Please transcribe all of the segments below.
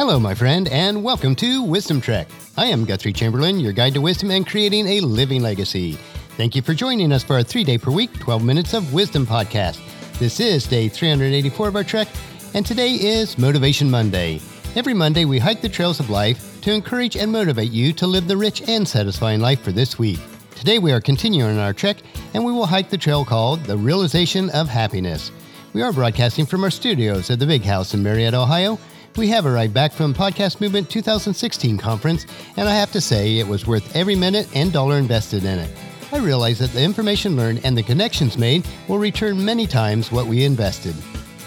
Hello, my friend, and welcome to Wisdom Trek. I am Guthrie Chamberlain, your guide to wisdom and creating a living legacy. Thank you for joining us for our three day per week, 12 minutes of wisdom podcast. This is day 384 of our trek, and today is Motivation Monday. Every Monday, we hike the trails of life to encourage and motivate you to live the rich and satisfying life for this week. Today, we are continuing our trek, and we will hike the trail called the Realization of Happiness. We are broadcasting from our studios at the Big House in Marietta, Ohio, we have arrived back from Podcast Movement 2016 conference, and I have to say it was worth every minute and dollar invested in it. I realize that the information learned and the connections made will return many times what we invested.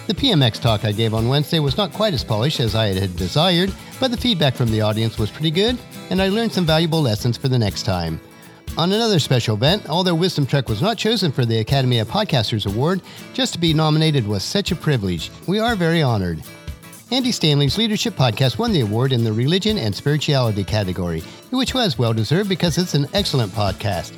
The PMX talk I gave on Wednesday was not quite as polished as I had desired, but the feedback from the audience was pretty good, and I learned some valuable lessons for the next time. On another special event, although Wisdom Trek was not chosen for the Academy of Podcasters Award, just to be nominated was such a privilege. We are very honored. Andy Stanley's Leadership Podcast won the award in the Religion and Spirituality category, which was well deserved because it's an excellent podcast.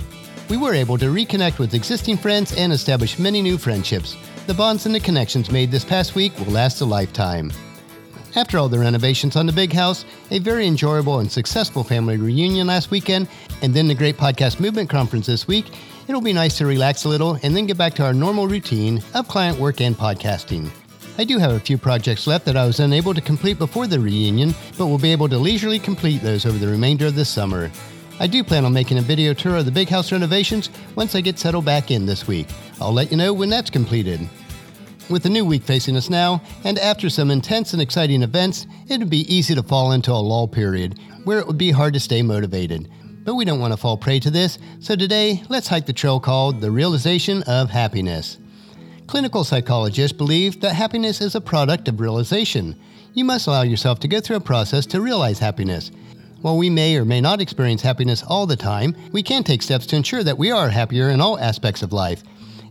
We were able to reconnect with existing friends and establish many new friendships. The bonds and the connections made this past week will last a lifetime. After all the renovations on the big house, a very enjoyable and successful family reunion last weekend, and then the Great Podcast Movement Conference this week, it'll be nice to relax a little and then get back to our normal routine of client work and podcasting. I do have a few projects left that I was unable to complete before the reunion, but will be able to leisurely complete those over the remainder of the summer. I do plan on making a video tour of the big house renovations once I get settled back in this week. I'll let you know when that's completed. With the new week facing us now, and after some intense and exciting events, it would be easy to fall into a lull period where it would be hard to stay motivated. But we don't want to fall prey to this, so today let's hike the trail called the realization of happiness. Clinical psychologists believe that happiness is a product of realization. You must allow yourself to go through a process to realize happiness. While we may or may not experience happiness all the time, we can take steps to ensure that we are happier in all aspects of life.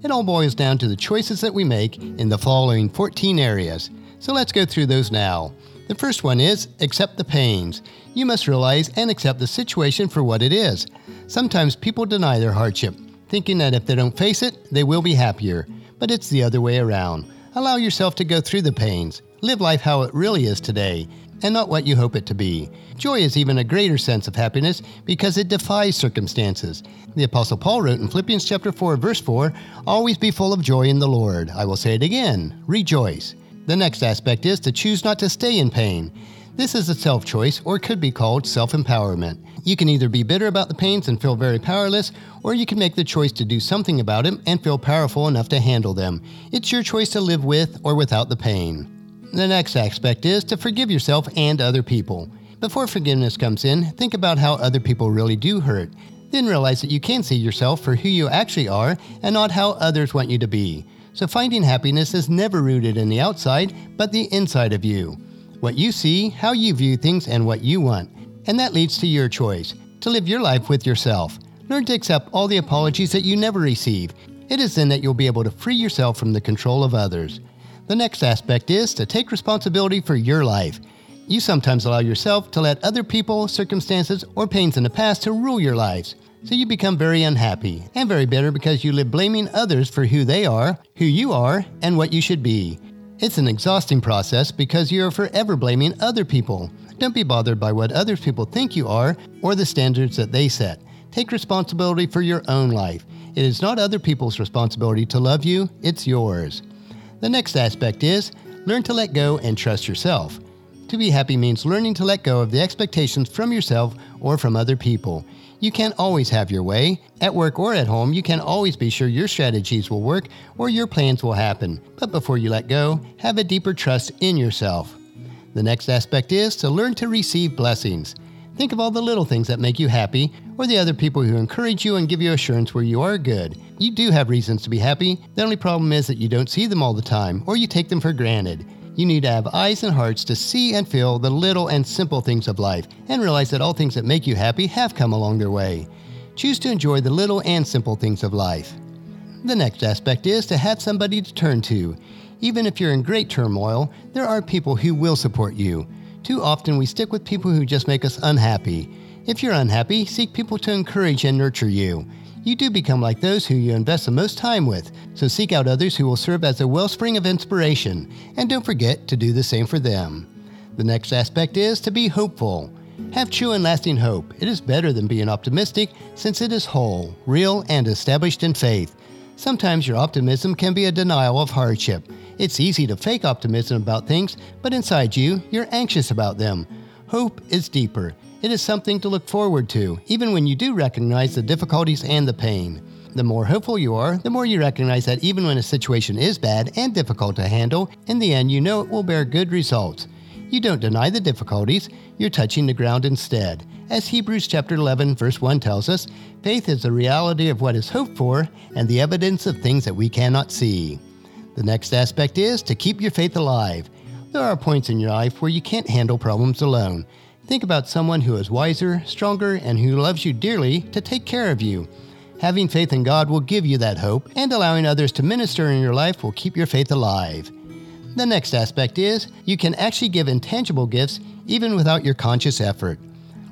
It all boils down to the choices that we make in the following 14 areas. So let's go through those now. The first one is accept the pains. You must realize and accept the situation for what it is. Sometimes people deny their hardship, thinking that if they don't face it, they will be happier but it's the other way around. Allow yourself to go through the pains. Live life how it really is today, and not what you hope it to be. Joy is even a greater sense of happiness because it defies circumstances. The apostle Paul wrote in Philippians chapter 4 verse 4, "Always be full of joy in the Lord." I will say it again, rejoice. The next aspect is to choose not to stay in pain. This is a self choice, or could be called self empowerment. You can either be bitter about the pains and feel very powerless, or you can make the choice to do something about them and feel powerful enough to handle them. It's your choice to live with or without the pain. The next aspect is to forgive yourself and other people. Before forgiveness comes in, think about how other people really do hurt. Then realize that you can see yourself for who you actually are and not how others want you to be. So finding happiness is never rooted in the outside, but the inside of you what you see, how you view things, and what you want. And that leads to your choice to live your life with yourself. Learn to accept all the apologies that you never receive. It is then that you'll be able to free yourself from the control of others. The next aspect is to take responsibility for your life. You sometimes allow yourself to let other people, circumstances, or pains in the past to rule your lives. So you become very unhappy and very bitter because you live blaming others for who they are, who you are, and what you should be. It's an exhausting process because you are forever blaming other people. Don't be bothered by what other people think you are or the standards that they set. Take responsibility for your own life. It is not other people's responsibility to love you, it's yours. The next aspect is learn to let go and trust yourself. To be happy means learning to let go of the expectations from yourself or from other people. You can't always have your way. At work or at home, you can always be sure your strategies will work or your plans will happen. But before you let go, have a deeper trust in yourself. The next aspect is to learn to receive blessings. Think of all the little things that make you happy, or the other people who encourage you and give you assurance where you are good. You do have reasons to be happy. The only problem is that you don't see them all the time, or you take them for granted. You need to have eyes and hearts to see and feel the little and simple things of life and realize that all things that make you happy have come along their way. Choose to enjoy the little and simple things of life. The next aspect is to have somebody to turn to. Even if you're in great turmoil, there are people who will support you. Too often we stick with people who just make us unhappy. If you're unhappy, seek people to encourage and nurture you you do become like those who you invest the most time with. So seek out others who will serve as a wellspring of inspiration, and don't forget to do the same for them. The next aspect is to be hopeful. Have true and lasting hope. It is better than being optimistic since it is whole, real, and established in faith. Sometimes your optimism can be a denial of hardship. It's easy to fake optimism about things, but inside you, you're anxious about them. Hope is deeper. It is something to look forward to, even when you do recognize the difficulties and the pain. The more hopeful you are, the more you recognize that even when a situation is bad and difficult to handle, in the end you know it will bear good results. You don't deny the difficulties, you're touching the ground instead. As Hebrews chapter 11 verse 1 tells us, faith is the reality of what is hoped for and the evidence of things that we cannot see. The next aspect is to keep your faith alive. There are points in your life where you can't handle problems alone. Think about someone who is wiser, stronger, and who loves you dearly to take care of you. Having faith in God will give you that hope, and allowing others to minister in your life will keep your faith alive. The next aspect is you can actually give intangible gifts even without your conscious effort.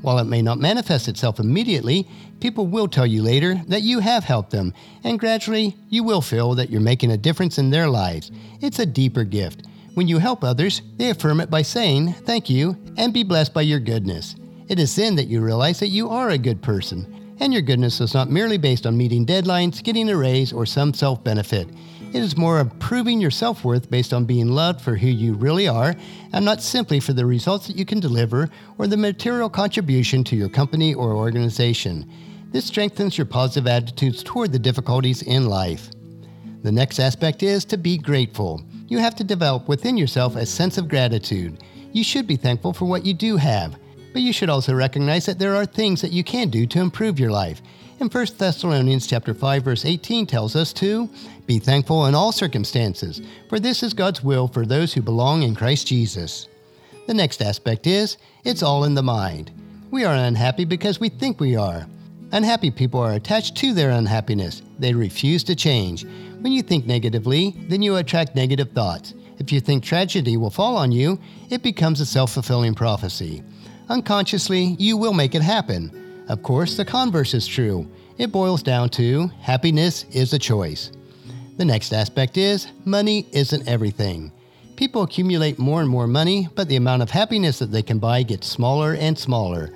While it may not manifest itself immediately, people will tell you later that you have helped them, and gradually you will feel that you're making a difference in their lives. It's a deeper gift. When you help others, they affirm it by saying, Thank you, and be blessed by your goodness. It is then that you realize that you are a good person, and your goodness is not merely based on meeting deadlines, getting a raise, or some self benefit. It is more of proving your self worth based on being loved for who you really are, and not simply for the results that you can deliver or the material contribution to your company or organization. This strengthens your positive attitudes toward the difficulties in life. The next aspect is to be grateful. You have to develop within yourself a sense of gratitude. You should be thankful for what you do have, but you should also recognize that there are things that you can do to improve your life. And 1 Thessalonians chapter 5 verse 18 tells us to be thankful in all circumstances, for this is God's will for those who belong in Christ Jesus. The next aspect is it's all in the mind. We are unhappy because we think we are. Unhappy people are attached to their unhappiness. They refuse to change. When you think negatively, then you attract negative thoughts. If you think tragedy will fall on you, it becomes a self fulfilling prophecy. Unconsciously, you will make it happen. Of course, the converse is true. It boils down to happiness is a choice. The next aspect is money isn't everything. People accumulate more and more money, but the amount of happiness that they can buy gets smaller and smaller.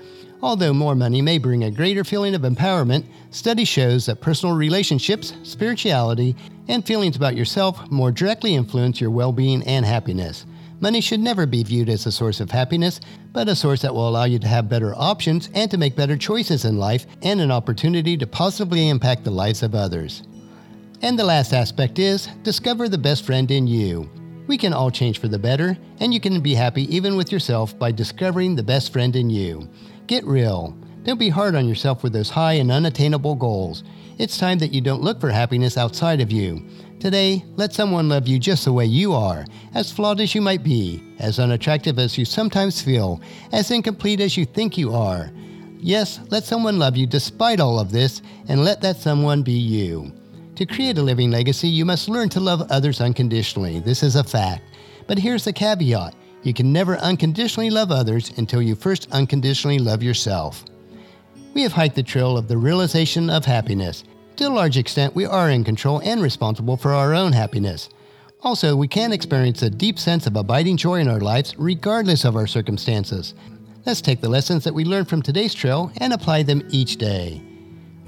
Although more money may bring a greater feeling of empowerment, study shows that personal relationships, spirituality, and feelings about yourself more directly influence your well being and happiness. Money should never be viewed as a source of happiness, but a source that will allow you to have better options and to make better choices in life and an opportunity to positively impact the lives of others. And the last aspect is discover the best friend in you. We can all change for the better, and you can be happy even with yourself by discovering the best friend in you. Get real. Don't be hard on yourself with those high and unattainable goals. It's time that you don't look for happiness outside of you. Today, let someone love you just the way you are, as flawed as you might be, as unattractive as you sometimes feel, as incomplete as you think you are. Yes, let someone love you despite all of this, and let that someone be you. To create a living legacy, you must learn to love others unconditionally. This is a fact. But here's the caveat you can never unconditionally love others until you first unconditionally love yourself. We have hiked the trail of the realization of happiness, to a large extent, we are in control and responsible for our own happiness. Also, we can experience a deep sense of abiding joy in our lives regardless of our circumstances. Let's take the lessons that we learned from today's trail and apply them each day.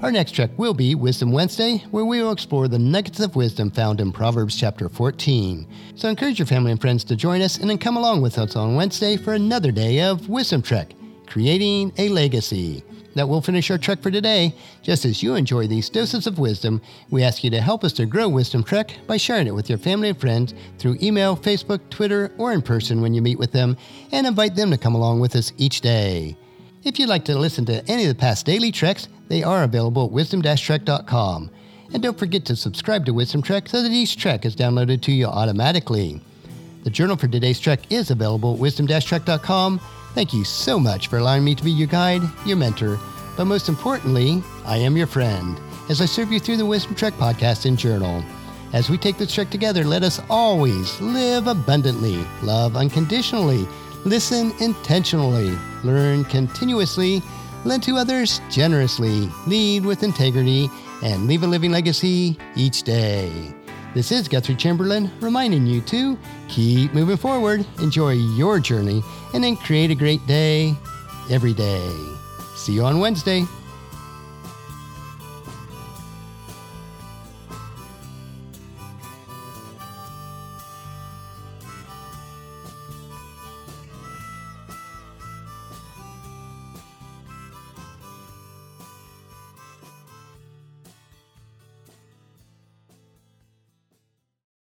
Our next trek will be Wisdom Wednesday, where we will explore the nuggets of wisdom found in Proverbs chapter 14. So encourage your family and friends to join us and then come along with us on Wednesday for another day of Wisdom Trek, creating a legacy. That will finish our trek for today. Just as you enjoy these doses of wisdom, we ask you to help us to grow Wisdom Trek by sharing it with your family and friends through email, Facebook, Twitter, or in person when you meet with them, and invite them to come along with us each day. If you'd like to listen to any of the past daily treks, they are available at wisdom-trek.com. And don't forget to subscribe to Wisdom Trek so that each trek is downloaded to you automatically. The journal for today's trek is available at wisdom-trek.com Thank you so much for allowing me to be your guide, your mentor, but most importantly, I am your friend as I serve you through the Wisdom Trek podcast and journal. As we take this trek together, let us always live abundantly, love unconditionally, listen intentionally, learn continuously, lend to others generously, lead with integrity, and leave a living legacy each day. This is Guthrie Chamberlain reminding you to keep moving forward, enjoy your journey, and then create a great day every day. See you on Wednesday.